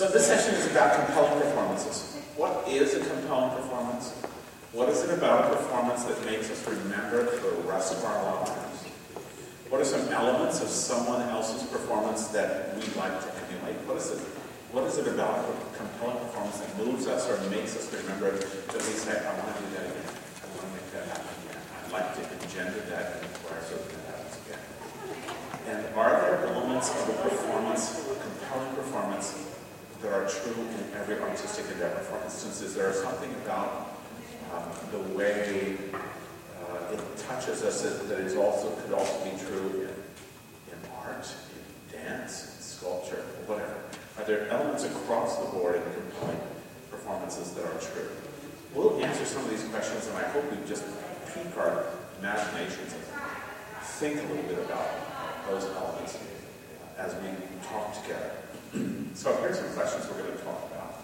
So this session is about compelling performances. What is a compelling performance? What is it about a performance that makes us remember it for the rest of our lives? What are some elements of someone else's performance that we like to emulate? What is it? What is it about a compelling performance that moves us or makes us remember it that we say, I want to do that again. I want to make that happen again. I'd like to engender that in the choir so that it happens again. And are there elements of a performance, a compelling performance, that are true in every artistic endeavor? For instance, is there something about um, the way uh, it touches us that, that is also could also be true in, in art, in dance, in sculpture, whatever? Are there elements across the board in compelling performances that are true? We'll answer some of these questions, and I hope we just pique our imaginations and think a little bit about those elements as we talk together. So here's some questions we're going to talk about,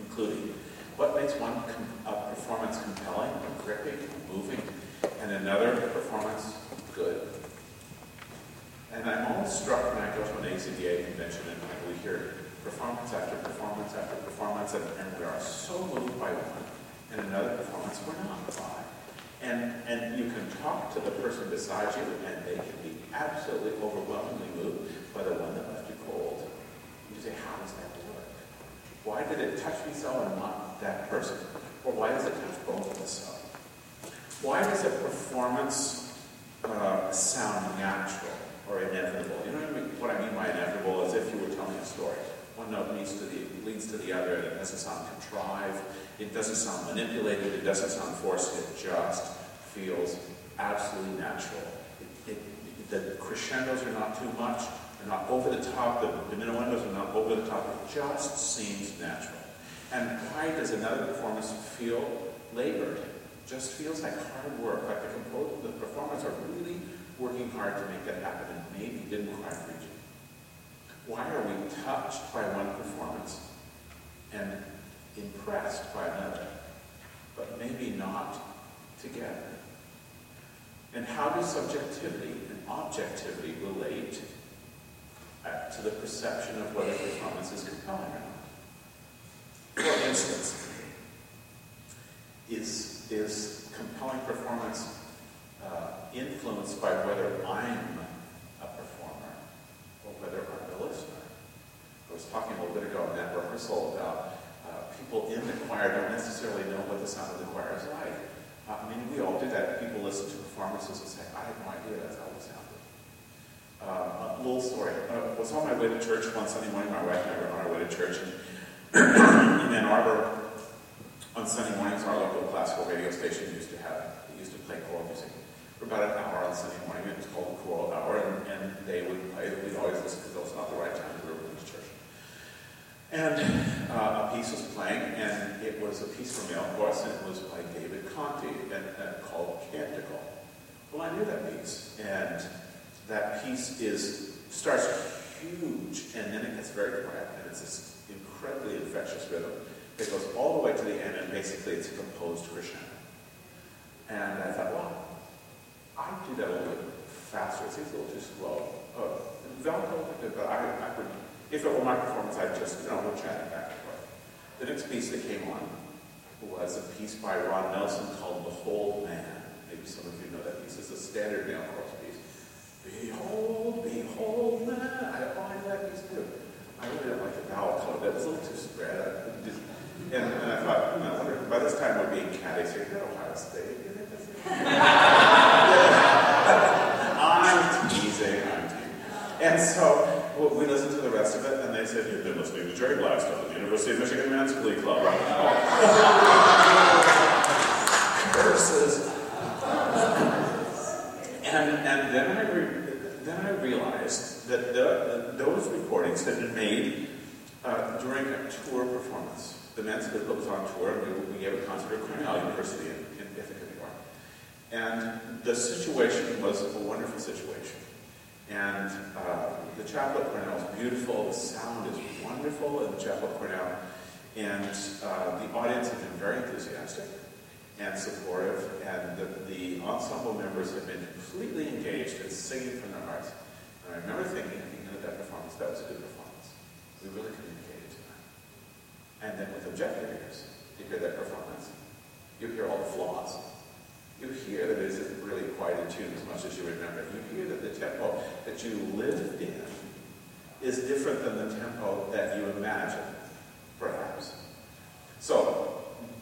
including what makes one com- performance compelling, gripping, moving, and another performance good? And I'm always struck when I go to an ACDA convention and we hear performance after performance after performance, and, and we are so moved by one, and another performance we're not by. And, and you can talk to the person beside you, and they can be absolutely overwhelmingly moved by the one that left you cold. You say, how does that work? Why did it touch me so and not that person? Or why does it touch both of us so? Why does a performance uh, sound natural or inevitable? You know what I, mean? what I mean by inevitable is if you were telling a story. One note leads to the, leads to the other, and it doesn't sound contrived, it doesn't sound manipulated, it doesn't sound forced, it just feels absolutely natural. It, it, the crescendos are not too much, they're not over the top, the diminuendos are not over the top, it just seems natural. And why does another performance feel labored? Just feels like hard work, like the, the performers are really working hard to make that happen and maybe didn't quite reach it. Why are we touched by one performance and impressed by another, but maybe not together? And how do subjectivity and objectivity relate to the perception of whether a performance is compelling or not? For instance, is, is compelling performance uh, influenced by whether I'm a performer or whether I'm a listener? I was talking a little bit ago in that rehearsal about uh, people in the choir don't necessarily know what the sound of the choir is like. I mean, we all do that. People listen to performances and say, I have no idea that's how. Uh, a little story. I was on my way to church one Sunday morning. My wife and I were on our way to church. In Ann Arbor, on Sunday mornings, our local classical radio station used to have, they used to play choral music for about an hour on Sunday morning. It was called the choral hour, and, and they would play, we'd always listen because it was not the right time we were going to church. And uh, a piece was playing, and it was a piece for male voice, and it was by David Conte, and, and called Canticle. Well, I knew that piece, and that piece is starts huge, and then it gets very quiet, and it's this incredibly infectious rhythm. It goes all the way to the end, and basically it's a composed crescendo. And I thought, well, I do that a little bit faster. It seems a little too slow. Oh, Velcro, but I, I would, if it were my performance, I'd just, you know, we're chatting back and forth. The next piece that came on was a piece by Ron Nelson called Behold Man. Maybe some of you know that piece. It's a standard piece. Behold, behold man. I, know that piece too. I really don't like the vowel code. That was a little too spread. I just, and, and I thought, hmm, I wonder, by this time we're being catty, so you're Ohio State. I'm teasing. And so well, we listened to the rest of it, and they said, You've been listening to Jerry Blackstone, the University of Michigan Men's Glee Club, right? Curses. And, and then, I re- then I realized that the, those recordings had been made uh, during a tour performance. The men's group was on tour, and we, we gave a concert at Cornell University in, in Ithaca, New York. And the situation was a wonderful situation. And uh, the chapel at Cornell is beautiful, the sound is wonderful in the chapel at Cornell, and uh, the audience has been very enthusiastic and supportive, and the, the ensemble members have been completely engaged and singing from their hearts. And I remember thinking at the end of that performance, that was a good performance. We really communicated tonight. And then with objective ears, you hear that performance. You hear all the flaws. You hear that it isn't really quite in tune as much as you remember. You hear that the tempo that you lived in is different than the tempo that you imagine, perhaps.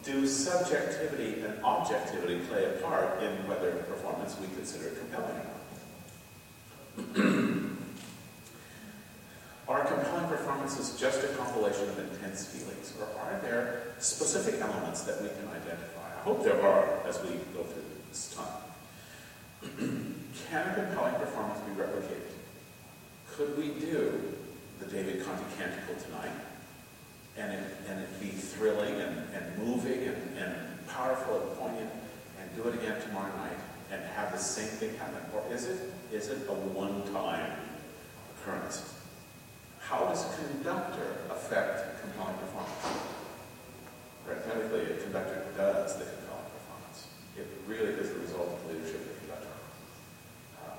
Do subjectivity and objectivity play a part in whether a performance we consider compelling or not? Are compelling performances just a compilation of intense feelings, or are there specific elements that we can identify? I hope there are as we go through this time. can a compelling performance be replicated? Could we do the David Conte Canticle tonight, and it, and it be thrilling and, and moving and, and powerful and poignant, and do it again tomorrow night, and have the same thing happen? Or is it, is it a one-time occurrence? How does conductor affect compelling performance? Technically, a conductor does the compelling performance. It really is the result of the leadership of the conductor. Uh,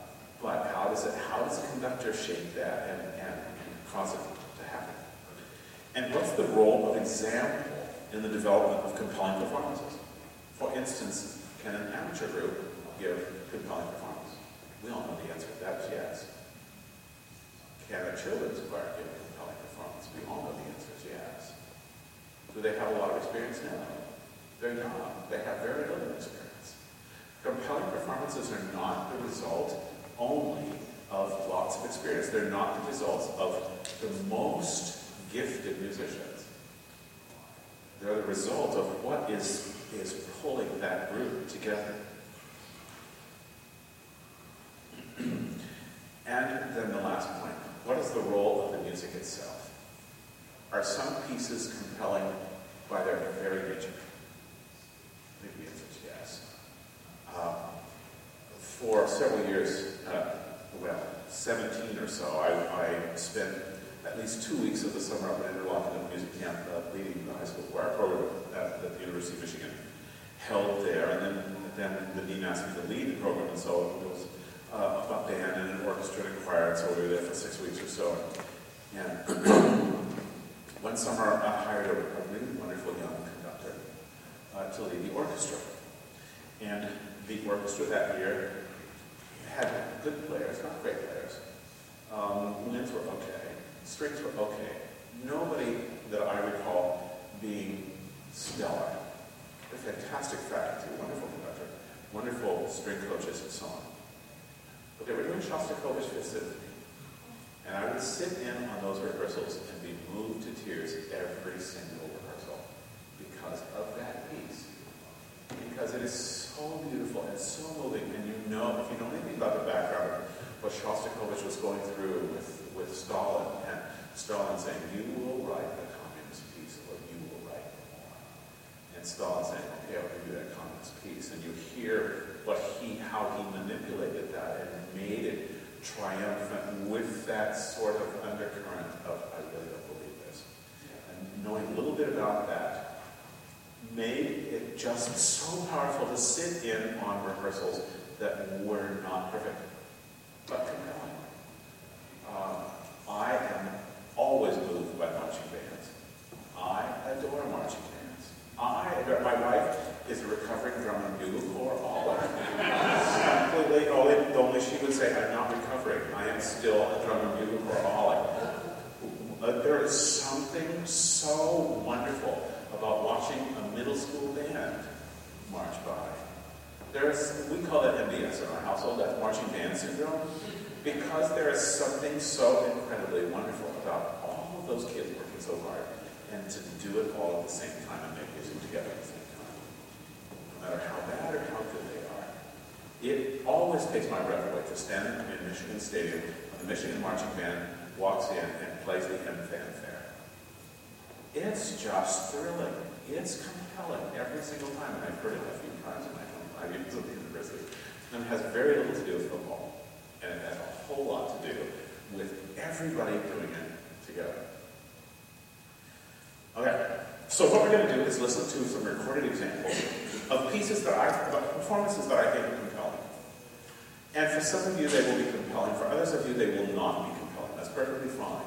but how does it? How does a conductor shape that and, and, and cause it? And what's the role of example in the development of compelling performances? For instance, can an amateur group give compelling performance? We all know the answer to that is yes. Can a children's choir give compelling performance? We all know the answer is yes. Do they have a lot of experience? No. They're not. They have very little experience. Compelling performances are not the result only of lots of experience. They're not the results of the most gifted musicians. They're the result of what is, is pulling that group together. and then the last point. What is the role of the music itself? Are some pieces compelling by their very nature? I think the answer is yes. Um, for several years, uh, well, 17 or so, I, I, spent at least two weeks of the summer up at Interlochen Music Camp uh, leading the high school choir program at, at, the University of Michigan held there. And then, then the dean asked me to lead the program, and so it was uh, a band and an orchestra and a choir, and so we were there for six weeks or so. And one summer, I hired a, really wonderful young conductor uh, to lead the orchestra. And the orchestra that year had good players, not great players. Um, were okay, strings were okay. Nobody that I recall being stellar. A fantastic faculty, wonderful conductor, wonderful string coaches, and so on. But they were doing Shostakovich Fifth Symphony. And I would sit in on those rehearsals and be moved to tears every single rehearsal because of that piece. Because it is so beautiful and so moving, and you know, if you know anything about the background what Shostakovich was going through with, with Stalin, and Stalin saying, you will write a communist piece, or you will write more. And Stalin saying, okay, I'll give you that communist piece. And you hear what he, how he manipulated that and made it triumphant with that sort of undercurrent of, I really don't believe this. And knowing a little bit about that made it just so powerful to sit in on rehearsals that were not perfect, but compelling. Um, I am always moved by marching bands. I adore marching bands. I adore, my wife is a recovering drum and bugle corps Completely, only, only she would say, I'm not recovering. I am still a drum and bugle corps uh, there is something so wonderful about watching a middle school band march by. There's, we call that MBS in our household, that's marching band syndrome, because there is something so incredibly wonderful about all of those kids working so hard and to do it all at the same time and make music together at the same time. No matter how bad or how good they are. It always takes my breath away to stand in Michigan Stadium when the Michigan Marching Band walks in and plays the M Fanfare. It's just thrilling. It's compelling every single time, and I've heard it a few times in my 25 years at the university. And it has very little to do with football, and it has a whole lot to do with everybody doing it together. Okay, so what we're going to do is listen to some recorded examples of pieces that I, performances that I think are compelling. And for some of you, they will be compelling. For others of you, they will not be compelling. That's perfectly fine.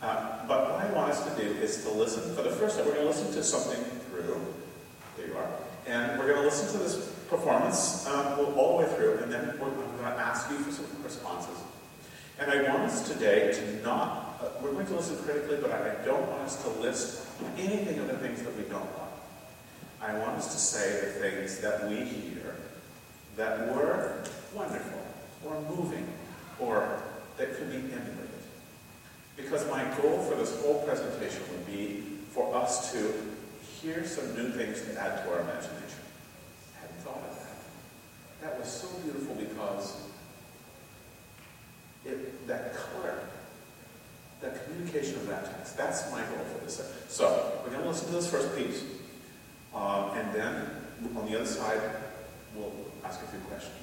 Uh, but what I want us to do is to listen. For the first time, we're going to listen to something through. There you are. And we're going to listen to this performance um, all the way through, and then we're, I'm to ask you for some responses. And I want us today to not, uh, we're going to listen critically, but I don't want us to list anything of the things that we don't want. I want us to say the things that we hear that were wonderful, or moving, or that could be emulated. Because my goal for this whole presentation would be for us to hear some new things to add to our imagination. I hadn't thought of that. That was so beautiful because it, that color, that communication of that text, that's my goal for this. So we're going to listen to this first piece. Um, and then on the other side, we'll ask a few questions.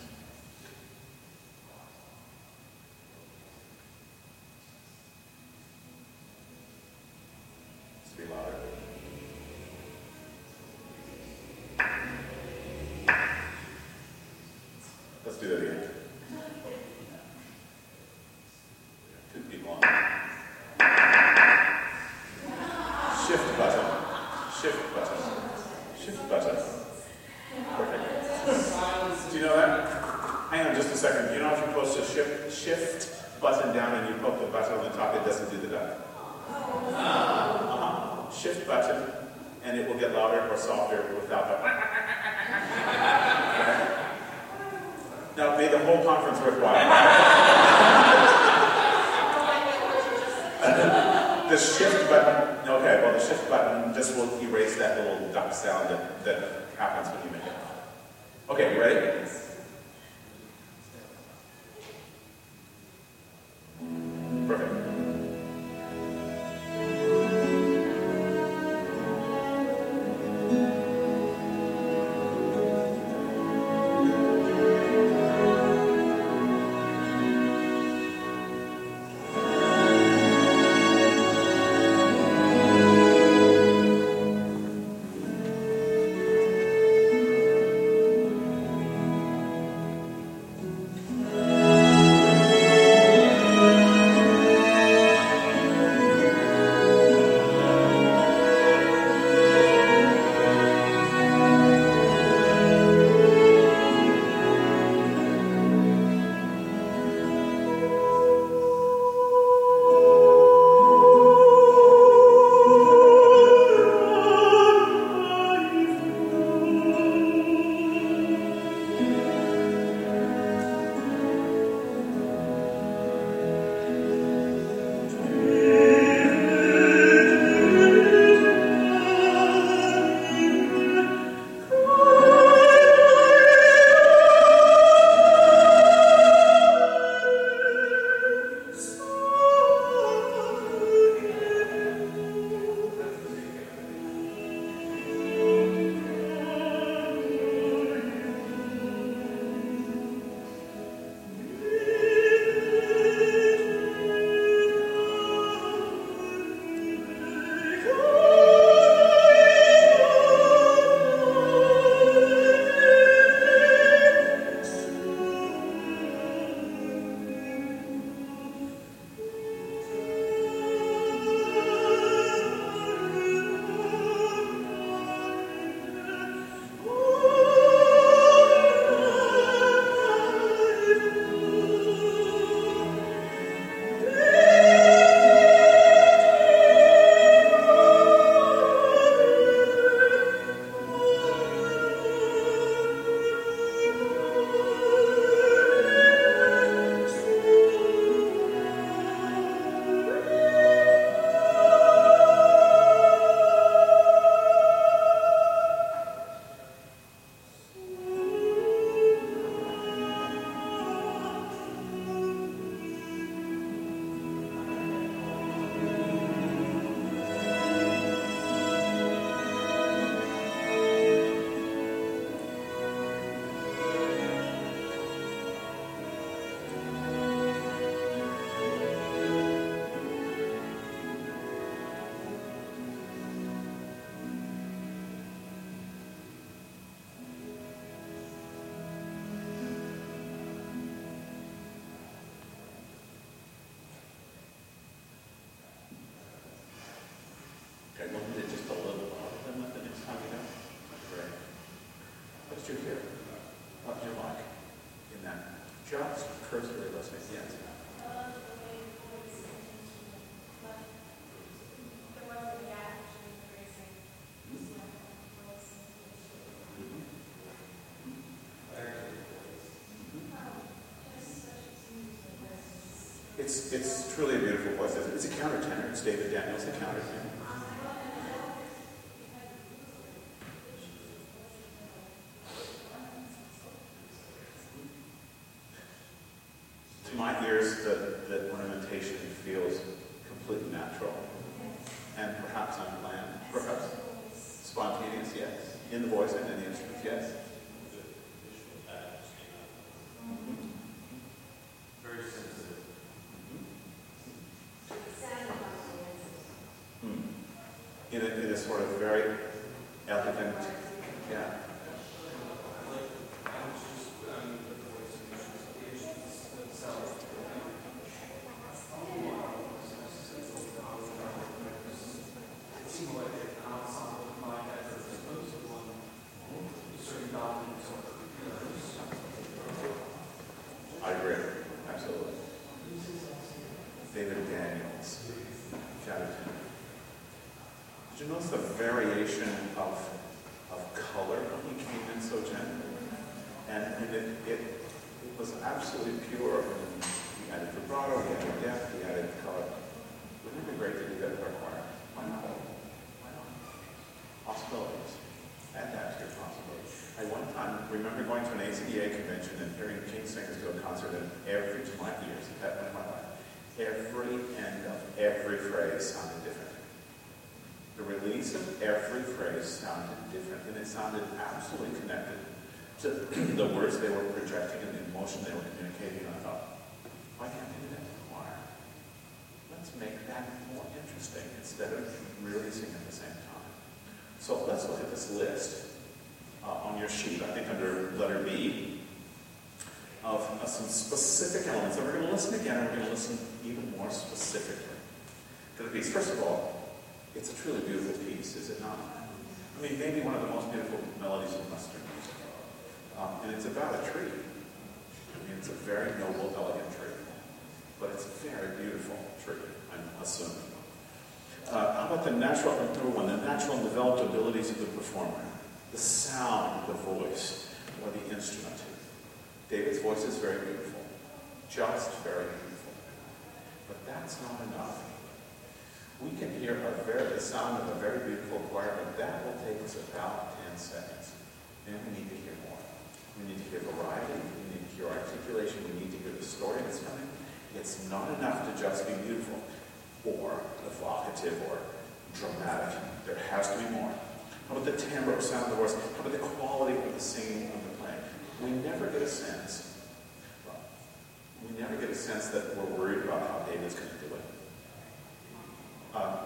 Just cursory yes. It's, it's truly a beautiful voice. It's a countertenor. It's David Daniels, the countertenor. To my ears, the, the ornamentation feels completely natural and perhaps unplanned, perhaps spontaneous, yes. In the voice and in the instruments, yes. Very sensitive. Hmm. In a, in a sort of very elegant, yeah. I agree, absolutely. David Daniels, countertenor. Did you notice the variation of, of color when he came in so gently? And, and it, it, it was absolutely pure. He added vibrato, he added depth, he added color. Wouldn't it be great to do that with our choir? Why not? Why not? Possibilities. Add that to your possibilities. I one time remember going to an ACDA convention and hearing King's Singers do a concert, every to my ears, that went my life, every end of every phrase sounded different. The release of every phrase sounded different, and it sounded absolutely connected to the words they were projecting and the emotion they were communicating. And I thought, why can't they do that to the choir? Let's make that more interesting instead of releasing at the same time. So let's look at this list uh, on your sheet, I think under letter B, of uh, some specific elements. And we're going to listen again, and we're going to listen even more specifically to the piece. First of all, it's a truly beautiful piece, is it not? I mean, maybe one of the most beautiful melodies in Western music. Um, and it's about a tree. I mean, it's a very noble, elegant tree. But it's a very beautiful tree, I'm assuming. Uh, how about the natural, number one, the natural and developed abilities of the performer? The sound, the voice, or the instrument. David's voice is very beautiful, just very beautiful. But that's not enough. We can hear very, the sound of a very beautiful choir, but that will take us about 10 seconds. Then we need to hear more. We need to hear variety. We need to hear articulation. We need to hear the story that's coming. It's not enough to just be beautiful or evocative or dramatic. There has to be more. How about the timbre of sound of the voice? How about the quality of the singing of the? We never get a sense. We never get a sense that we're worried about how David's going to do it. Uh,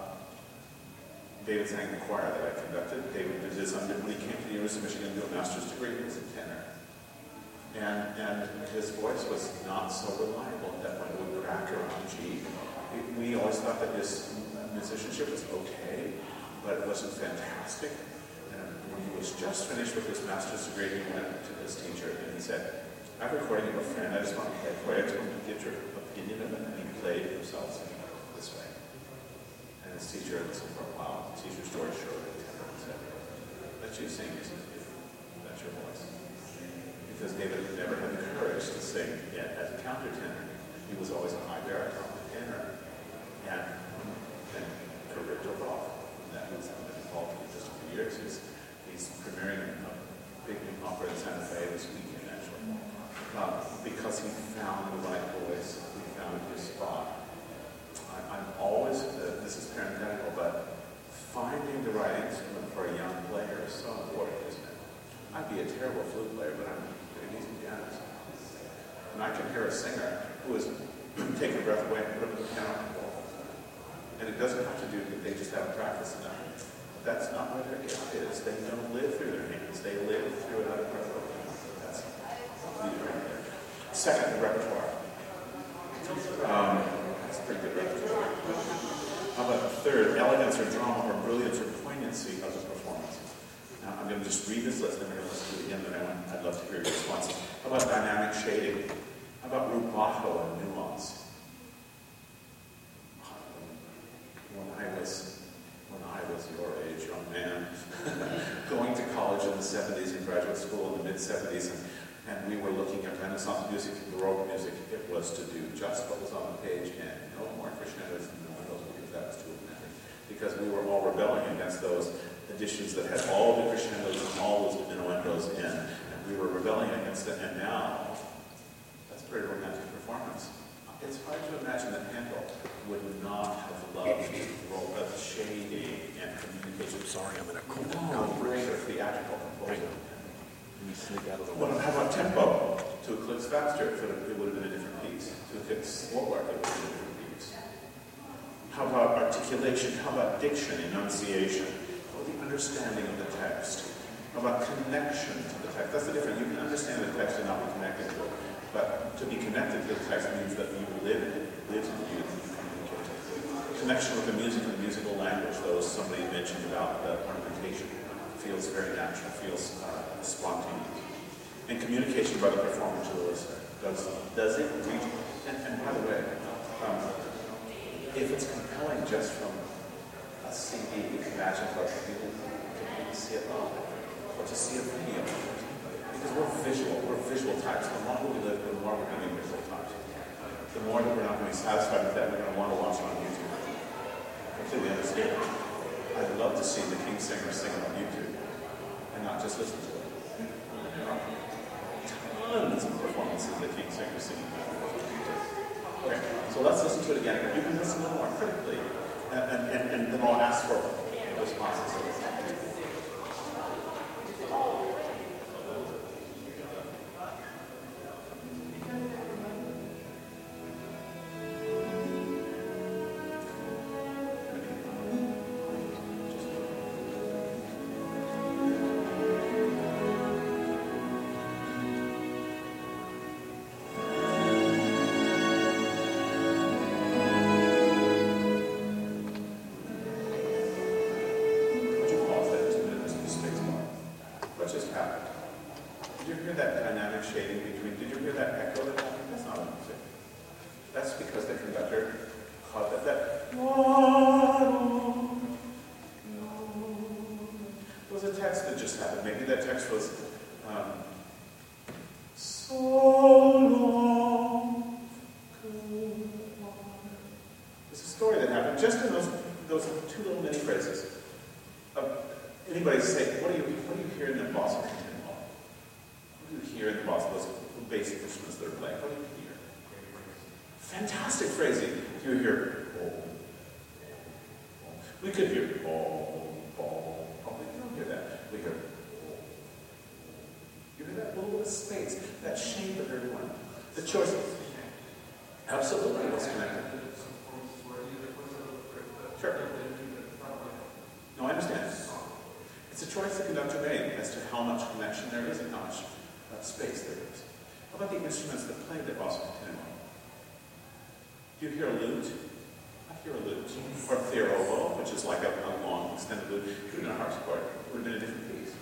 David sang the choir that I conducted. David did his when he came to the University of Michigan to do a master's degree, he was a tenor. And, and his voice was not so reliable that when it would crack around G, we always thought that his musicianship was okay, but it wasn't fantastic. He was just finished with his master's degree, he went to his teacher and he said, I'm recording you a friend, I just want to play for you, I just want to get your opinion of it. And he played himself singing this way. And his teacher listened for a while. The Shore, the tenor, and said, let you sing, it? That's your voice. Because David had never had the courage to sing yet as a countertenor. He was always a high baritone tenor. And then career took off. And that was involved in just a few years. He's, he's premiering a big new opera in Santa Fe this weekend, actually. Uh, because he found the right voice. He found his spot. I- I'm always, uh, this is parenthetical, but finding the right instrument for a young player is so important, isn't it? I'd be a terrible flute player, but I'm a pretty decent pianist. And I can hear a singer who is take a breath away and put up the piano. And it doesn't have to do, that, they just haven't practiced enough. That's not where their gift is. They don't live through their hands. They live through an piano. That's there. Second, the repertoire. Um, that's a pretty good repertoire. How about third, elegance or drama or brilliance or poignancy of the performance? Now, I'm going to just read this list, and we're going to listen to it again, but I I'd love to hear your responses. How about dynamic shading? How about rubato and nuance. When I was, when I was your age, young man, going to college in the 70s and graduate school in the mid-70s, and, and we were looking at Renaissance music, and Baroque music, it was to do just what was on the page and no more crescendos and no those because that was too romantic. Because we were all rebelling against those editions that had all the crescendos and all those innuendos in, and we were rebelling against it, and now that's a pretty romantic performance. It's hard to imagine that Handel would not have loved the role of shading and communication. Sorry, I'm in a cold. No greater theatrical composer. Let me sneak out of the Well, way. how about tempo? To eclipse faster, it would have, it would have been a different piece. To eclipse slower, it would have been a different piece. How about articulation? How about diction, enunciation? How about the understanding of the text? How about connection to the text? That's the difference. You can understand the text and not be connected to it. But to be connected to the text means that you live in it, lives in you, and you communicate it. Connection with the music and the musical language, those somebody mentioned about the ornamentation, feels very natural, feels uh, spontaneous. And communication by the performer to the listener. Does, does it reach? And, and by the way, um, if it's compelling just from a CD, you can imagine what people can see it live, or to see a video. Because we're visual, we're visual types. The longer we live, the more we're going to be visual types. The more that we're not going to be satisfied with that, we're going to want to watch it on YouTube. Completely understand. I'd love to see the King Singer sing on YouTube not just listen to it. There are tons of performances that King Singer sing Okay, so let's listen to it again. You can listen a little more critically, uh, and, and, and, and then I'll ask for responses. Instruments that play the basso continuo? Do you hear a lute? I hear a lute. Or a theorbo, which is like a, a long extended lute. Could have been a harpsichord. It would have been a different piece.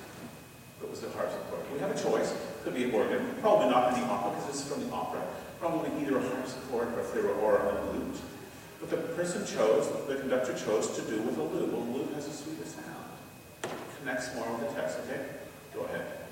But it was a harpsichord. We have a choice. Could be an organ. Probably not in the opera because it's from the opera. Probably either a harpsichord or a theorbo or a lute. But the person chose, the conductor chose to do with a lute. Well, a lute has a sweeter sound. It connects more with the text, okay? Go ahead.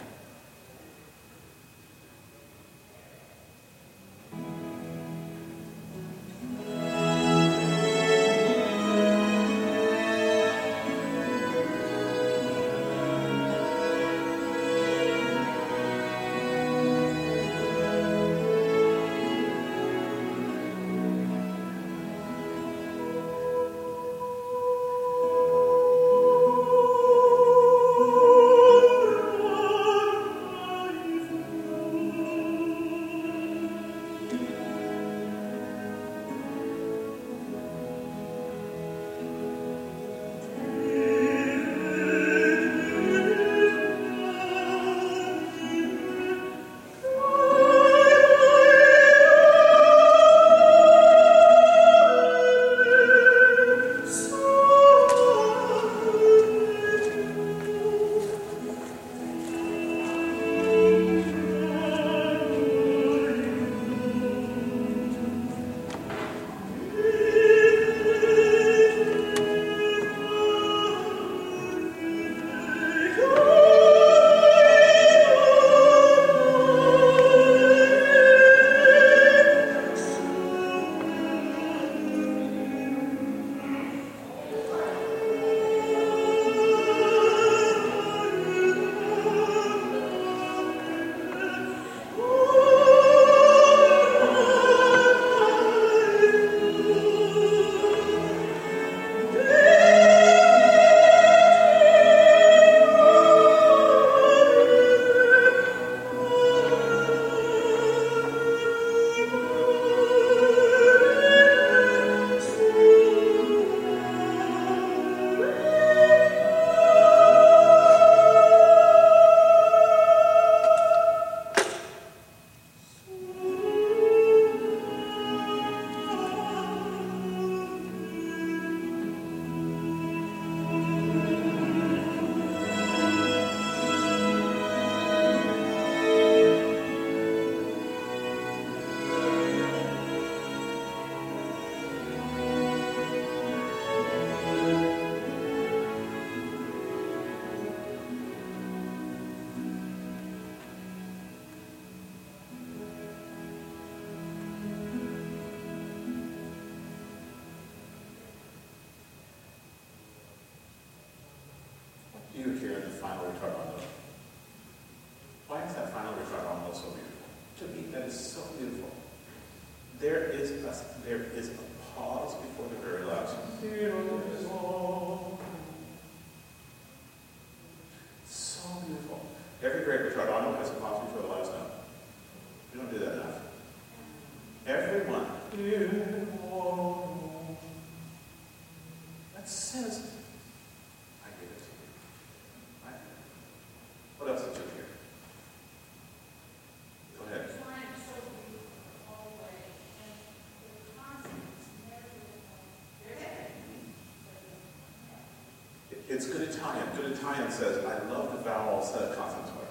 It's good Italian. Good Italian says, I love the vowels that consonants are.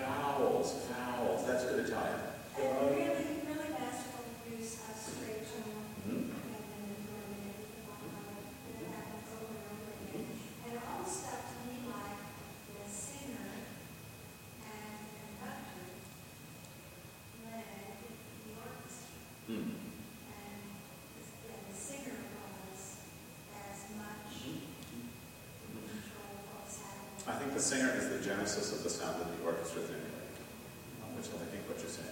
Vowels, vowels. That's good Italian. And really, really masterful use of straight tone Mhm. and then the harmony, and it happens over and over again. And it almost felt to me like the singer and the conductor led the orchestra. Mm. And the- and the singer was as much in control of what was happening. I think the singer is the genesis of the sound of the orchestra thing, um, which is, I think, what you're saying.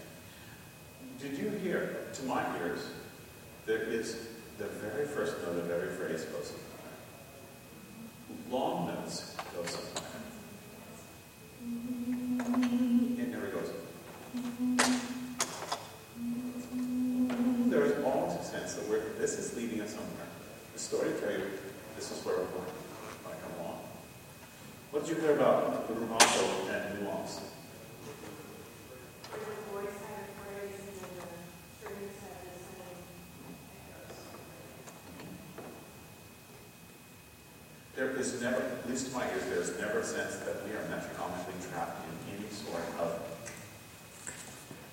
Did you hear, to my ears, there is the very first note of every phrase goes somewhere. Long notes go somewhere. It never goes. There is always a sense that we're, this is leading us somewhere. The story will tell you this is where we're going, like come along. What did you hear about the rubato and nuance? There is never, at least to my ears, there is never a sense that we are metronomically trapped in any sort of,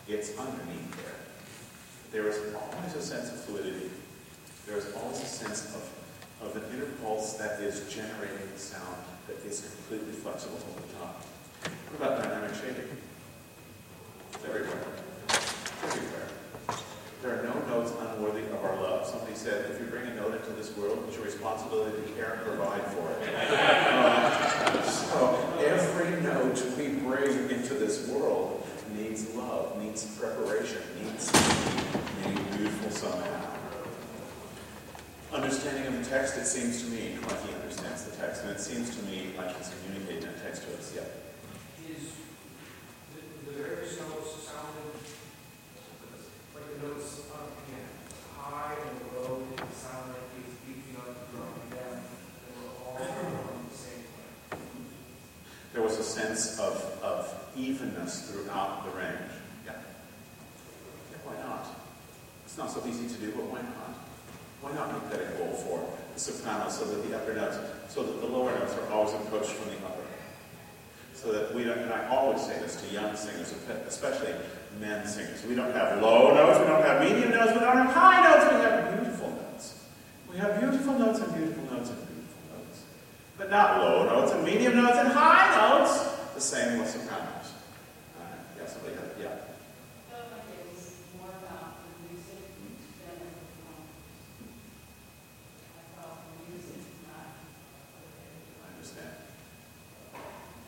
it's underneath there. There is always a sense of fluidity. There is always a sense of, of an inner pulse that is generating sound that is completely flexible all the time. What about dynamic shading? It's everywhere. Everywhere. There are no notes unworthy of our love. Somebody said, if you bring a note into this world, it's your responsibility to care and provide for it. Um, so every note we bring into this world needs love, needs preparation, needs to be made beautiful somehow. Understanding of the text, it seems to me, like he understands the text, and it seems to me like he's communicating that text to us. Yeah. Is the, the various notes sounded like the notes on piano, high and low, it sounded like he was beating up the drum down, they were all on the same plane. There was a sense of, of evenness throughout the range. Yeah. Yeah, why not? It's not so easy to do, but why not? Why not make that a goal for the soprano so that the upper notes, so that the lower notes are always approached from the upper? So that we don't, and I always say this to young singers, especially men singers, we don't have low notes, we don't have medium notes, we don't have high notes, we have beautiful notes. We have beautiful notes and beautiful notes and beautiful notes. But not low notes and medium notes and high notes. The same with sopranos. Uh, yeah, somebody had, yeah. I understand.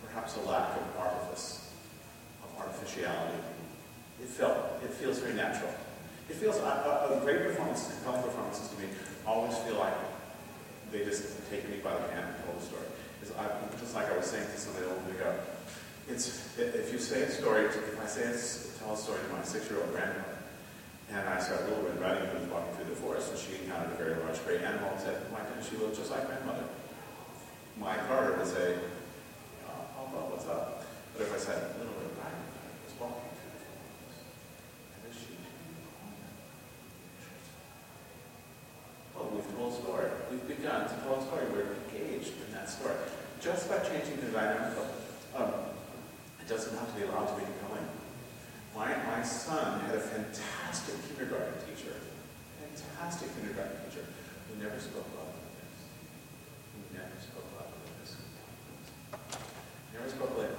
Perhaps a lack of artifice, of artificiality. It felt, it feels very natural. It feels, a, a, a great performance, compelling performances to me, always feel like they just take me by the hand and tell the story. It's, I, just like I was saying to somebody a little bit ago, it's, if you say a story, if I say, it's, tell a story to my six-year-old grandmother, and I saw a little Red Riding Hood walking through the forest, and she encountered a very large gray animal and said, why didn't she look just like grandmother? My Carter would say, oh, oh, well, what's up? But if I said, little Red Riding Hood was walking through the forest, and as she Well, we've told a story. We've begun to tell a story. We're engaged in that story. Just by changing the dynamic um, it doesn't have to be allowed to be compelling. My, my son had a fantastic kindergarten teacher, fantastic kindergarten teacher, who never spoke than this. Who never spoke than this. Never spoke than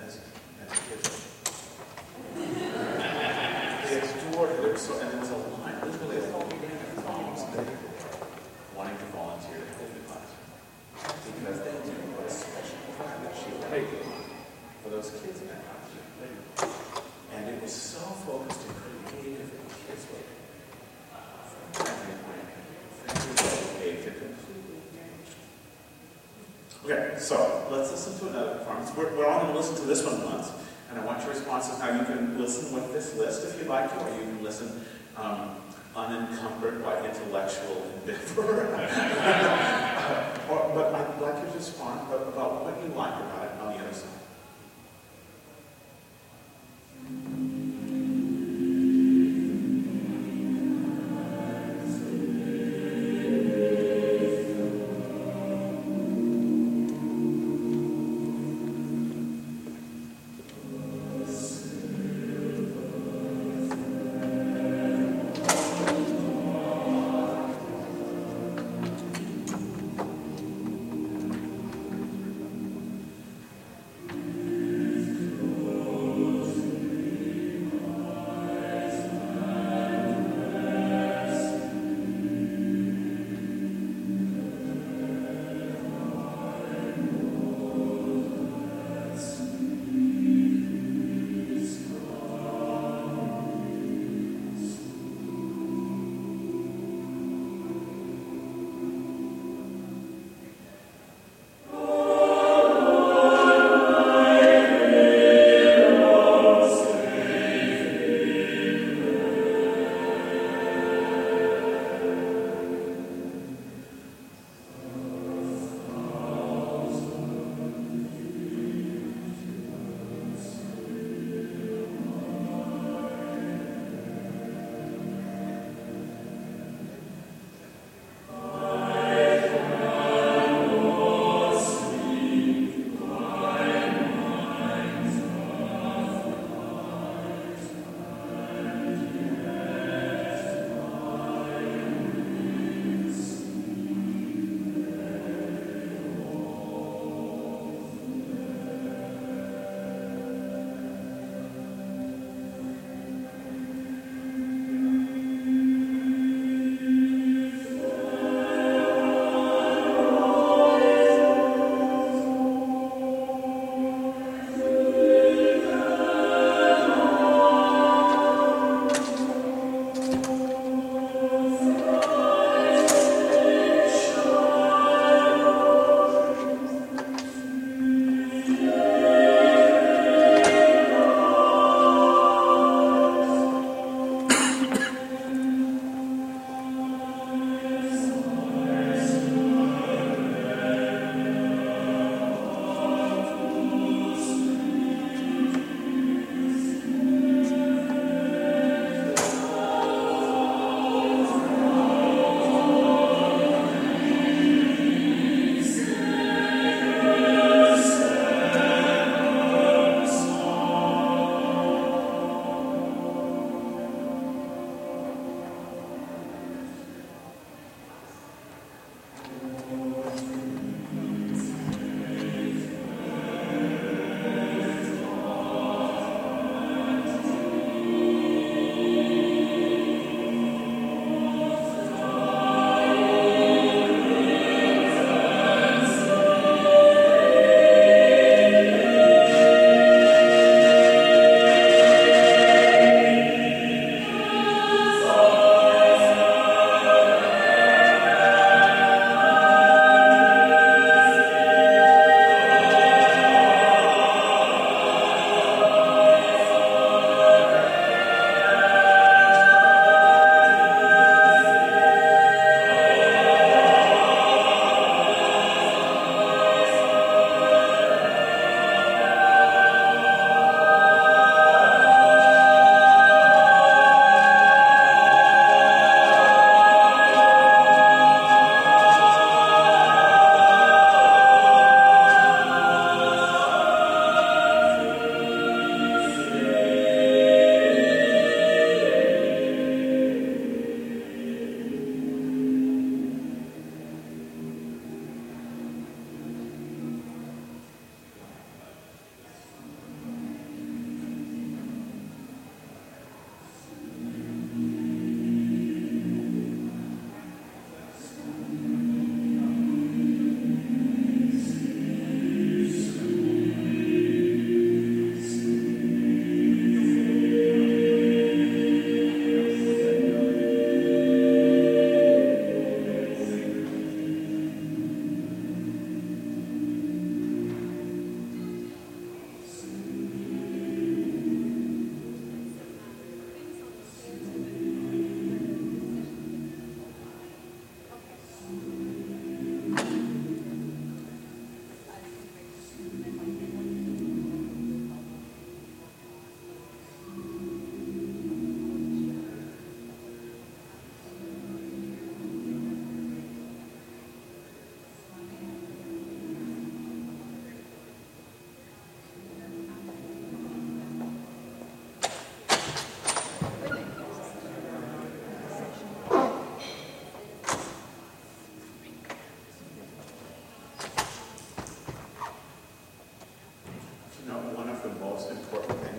this. And the kids, they adored her. They were so, and there was a line, literally a whole gang of moms wanting to volunteer to hold the class. Because they knew what a special part that she was. so let's listen to another performance. We're, we're all going to listen to this one once, and I want your responses. Now, you can listen with this list if you'd like to, or you can listen um, unencumbered by intellectual endeavor. or, but I'd like you to respond about what you like about it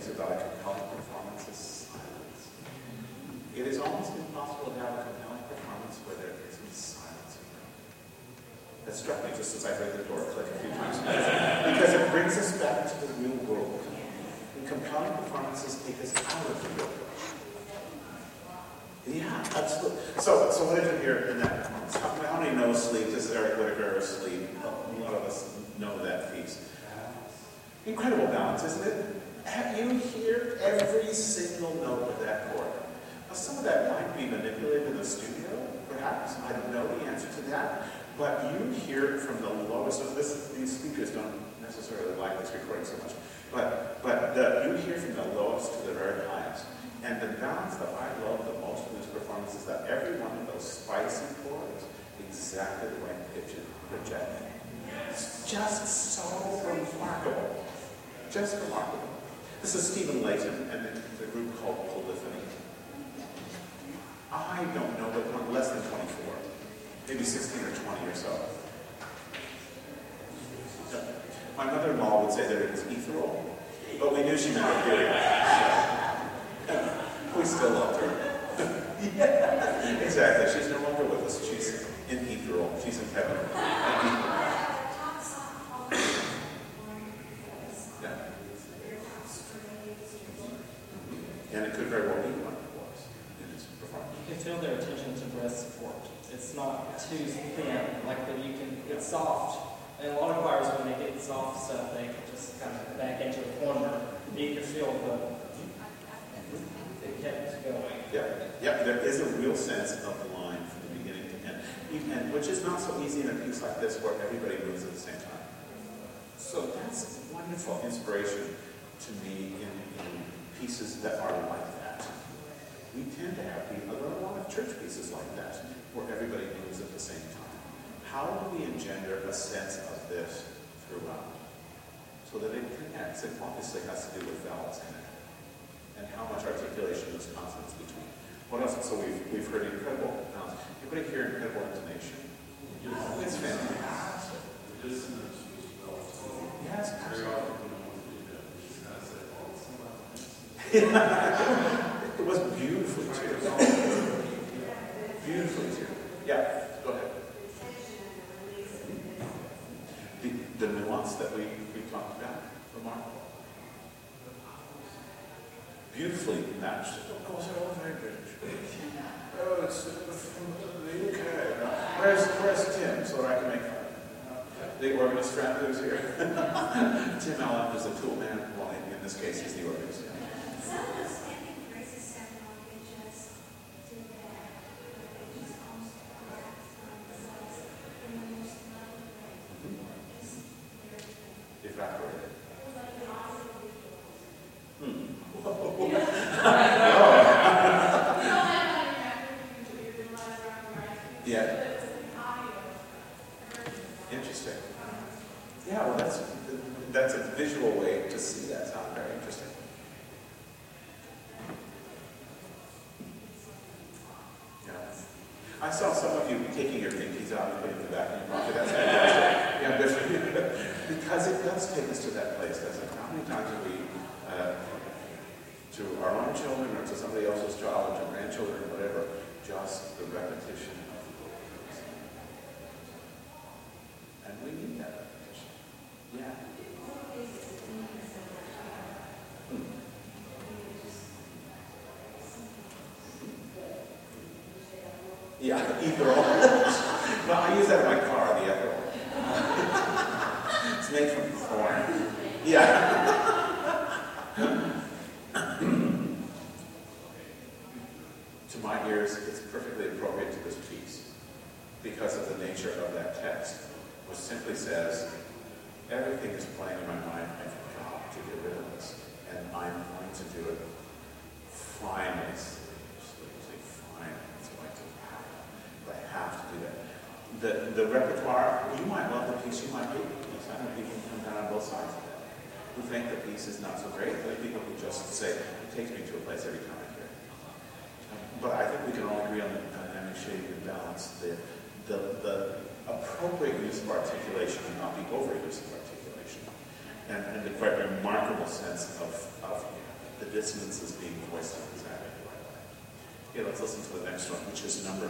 things about a compelling performance is silence. It is almost impossible to have a compelling performance where there isn't silence. That struck me just as I heard the door click a few times. because it brings us back to the real world. And compelling performances take us out of the real world. Yeah, absolutely. So, so what did you hear in that performance? How, many know sleep? Does Eric Whitacre, sleep. A lot of us know that piece. Incredible balance, isn't it? You hear every single note of that chord? Now, some of that might be manipulated in the studio, perhaps. I don't know the answer to that. But you hear it from the lowest. of this, these speakers don't necessarily like this recording so much. But, but the, you hear from the lowest to the very highest. And the balance that I love the most in this performance is that every one of those spicy chords exactly the right pitch and projecting. It's just so remarkable. Just remarkable. This is Stephen Layton and the, group called Polyphony. I don't know, but less than 24. Maybe 16 or 20 or so. My mother-in-law would say that it was ethereal, but we knew she meant ethereal. So, we still loved her. yeah, exactly. She's no longer with us. She's in ethereal. She's in heaven. Top song called Yeah. And it could very well be one it was in his performance. You can feel their attention to breast support. It's not too thin, like that you can, it's soft. And a lot of choirs, when they get stuff, they can just kind of back into a corner. You can feel the, it kept going. Yeah, there is a real sense of the line from the beginning to end, and which is not so easy in a piece like this where everybody moves at the same time. So that's wonderful inspiration to me in, in pieces that are like that. We tend to have there are a lot of church pieces like that where everybody moves at the same time. How do we engender a sense of this throughout so that it connects? It obviously has to do with vowels in it and how much articulation those consonants between. What else? So we've, we've heard incredible balance. Anybody hear incredible intonation? It's fantastic. Yes, it was beautifully too. Beautifully too. Yeah, go ahead. The, the nuance that we, we talked about, remarkable beautifully matched. Oh, it's from the UK. Where's, where's Tim, so that I can make fun The organist friend who's here. Tim Allen is the tool man. Well, in this case, he's the organist. Some of those standing phrases sound like they just did that, but they just almost collapsed on themselves in the most lovely way. Just very Evaporated. like the audio Hmm. Yeah. Interesting. Yeah, well, that's, that's a visual way to see that. Sounds very interesting. Yeah. I saw some of you taking your pinkies out and putting them back in your pocket. That's fantastic. Yeah, good for you. Because it does take us to that place, doesn't it? How many times have we, uh, to our own children or to somebody else's child or to grandchildren or whatever, just the repetition of the words. And we need that repetition. Yeah. Hmm. Yeah, etherol. no, I use that in my car, the etherol. it's made from corn. Yeah. to my ears, it's perfectly appropriate to this piece because of the nature of that text, which simply says, everything is playing in my mind, I've got to get rid of this, and I'm going to do it finally. Say, fine, it's going to happen. But I have to do that. The, the repertoire, you might love the piece, you might hate the piece. I know people come down on both sides of that, who think the piece is not so great, but people who just say, it takes me to a place every time I hear it. But I think we can all agree on the dynamic shading and balance, the, the, the appropriate use of articulation and not the overuse of articulation. And, and the quite remarkable sense of, of the dissonances being voiced in exactly the right way. Okay, let's listen to the next one, which is number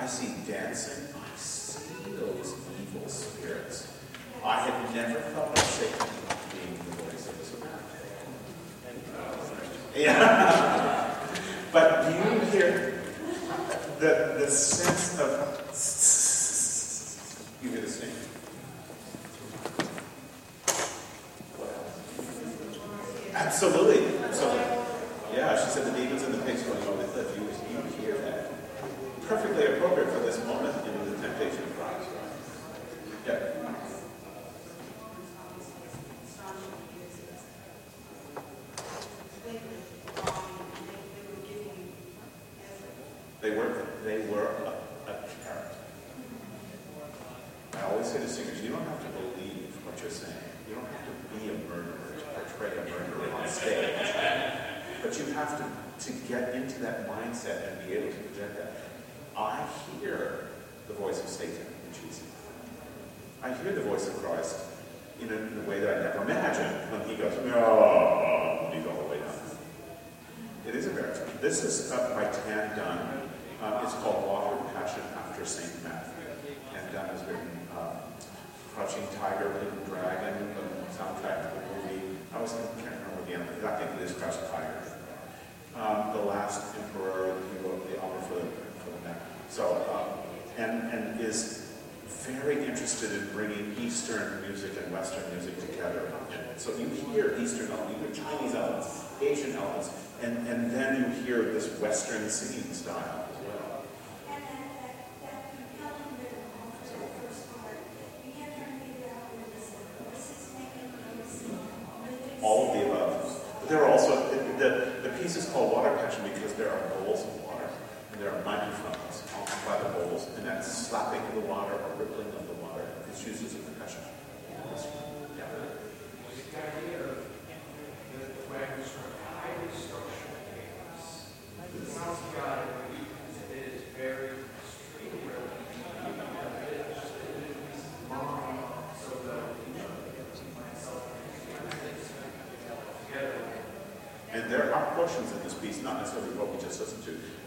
I see dancing. I see those evil spirits. I had never felt of Satan being the voice of his mouth. Yeah. but do you hear the, the sense of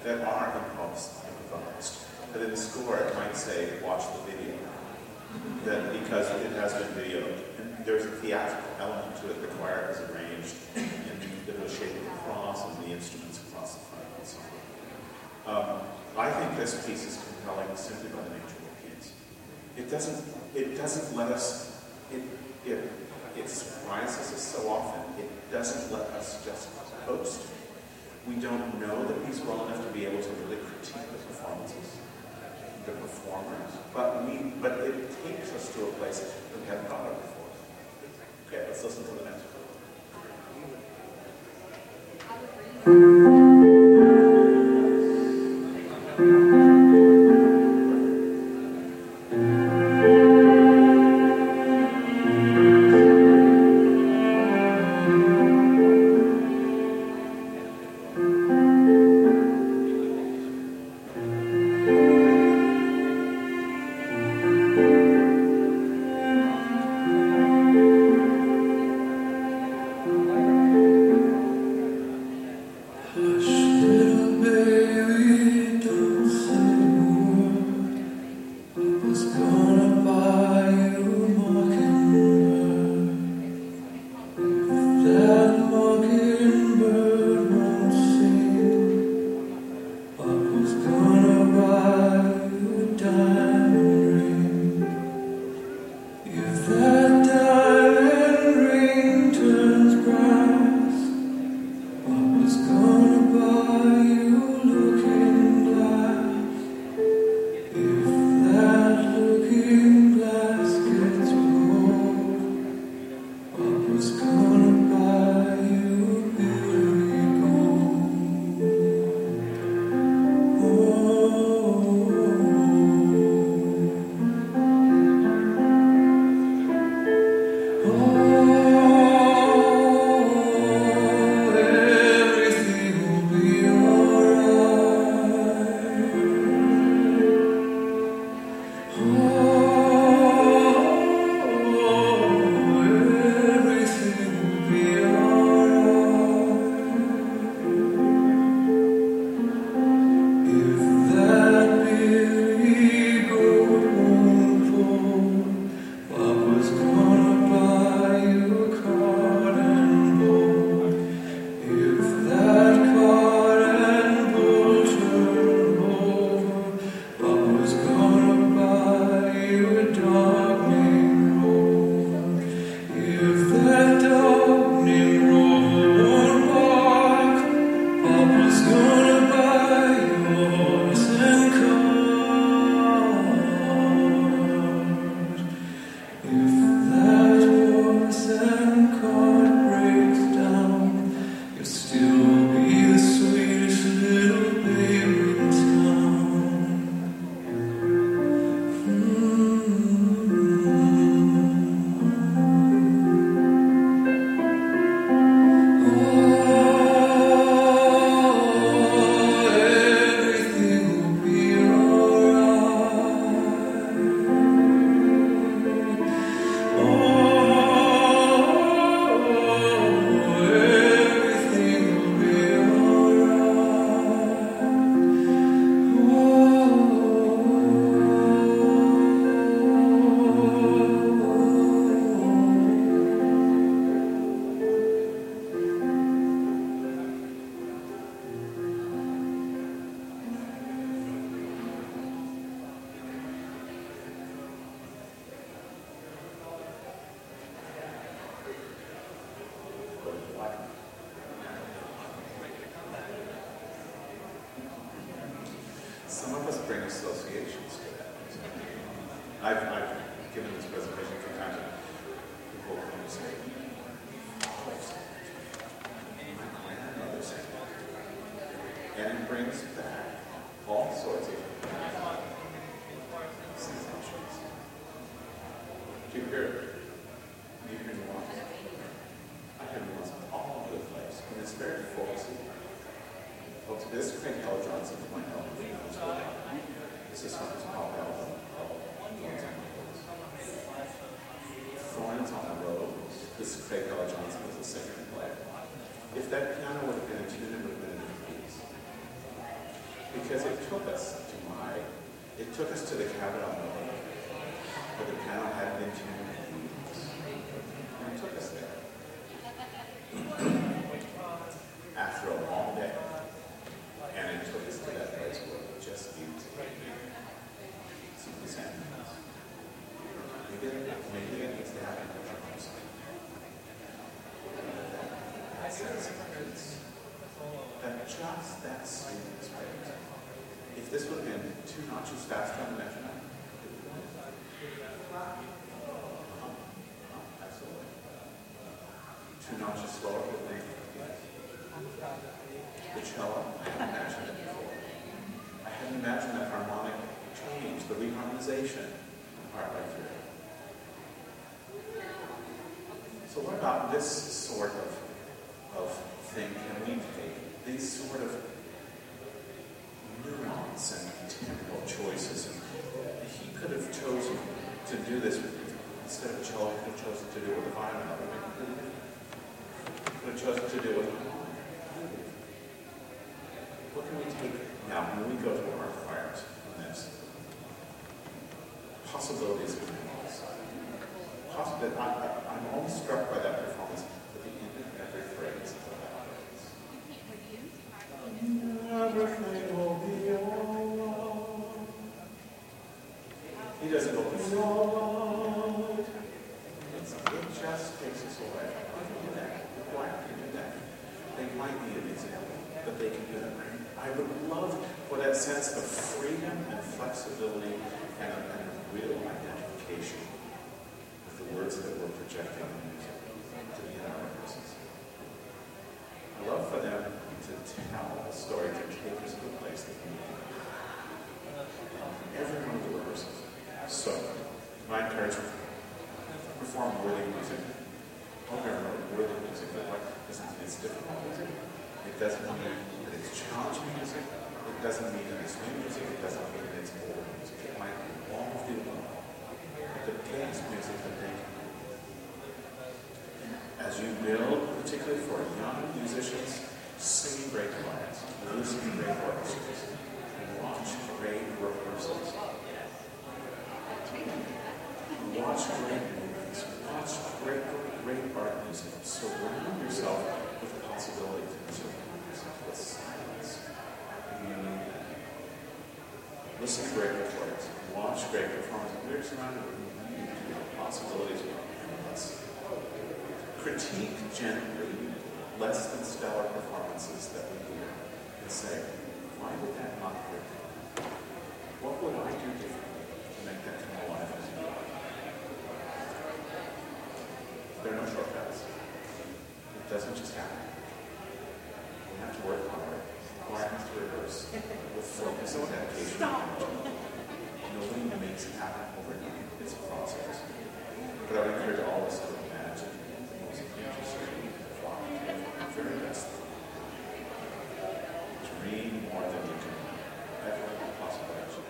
that are impulse improvised. That in the score it might say, watch the video. That because it has been videoed, and there's a theatrical element to it, the choir is arranged in the shape of the cross and the instruments across the front and so on. Um, I think this piece is compelling simply by the nature of the piece. It doesn't, it doesn't let us, it, it, it surprises us so often, it doesn't let us just coast we don't know that he's well enough to be able to really critique the performances, the performers. But we, but it takes us to a place that we haven't thought of before. Okay, let's listen to the next one. This is Craig Hella Johnson as a singer and player. If that piano would have been in tune, it would have been a different piece. Because it took us to my, it took us to the cabin on the lake, where the piano hadn't been tuned in weeks. And it took us there. After a long day. And it took us to that place where we just needed to simply sang. Maybe that, maybe that needs to happen in our homes. That sense of peace. That just that sweet space. If this would have been two notches faster on the metronome, it would have been. Uh-huh, Absolutely. Two just slower would have been. The cello, I hadn't imagined it before. I hadn't imagined that harmonic change, the reharmonization part right through. So what about this sort of, of thing can we take? These sort of nuance and temporal choices. And he could have chosen to do this instead of cello, he could have chosen to do it with a violin. That would make it really different. To do it. What can we take now when we go to our choirs on this? Possibilities I, I, I'm always struck by that performance at the end of every phrase. Everything will be alright. He doesn't go, it's alright. It's- It just takes us away. Why can you do that? Why can you do that? They might be example, but they can do that. I would love for that sense of freedom and flexibility and a, and a real identification with the words that we're projecting to be in our rehearsals. I love for them to tell a story, to take us to a place that we. Every one of the rehearsals. So, my encouragement, perform worthy music. Program worthy music. What doesn't mean it's difficult music. It doesn't mean that it's challenging music. It doesn't mean that it's new music. It doesn't mean that it's old music. It might be all of the above. But the dance music that they can do. As you build, particularly for young musicians, singing great choirs, listening to great orchestras, and watch great rehearsals. Watch great movies, watch great, great art music. Surround yourself with possibilities and surround yourself with silence. Listen to great recordings, watch great performances. We're surrounded with possibilities us. Critique gently less than stellar performances that we hear and say, why did that not work? What would I do differently to make that come alive as you? There are no shortcuts. It doesn't just happen. We have to work hard. To rehearse with focus and dedication. Nobody makes it happen overnight. It's a process. But I would encourage all of us to imagine the most interesting, provocative, very best. Dream more than you can ever possibly imagine.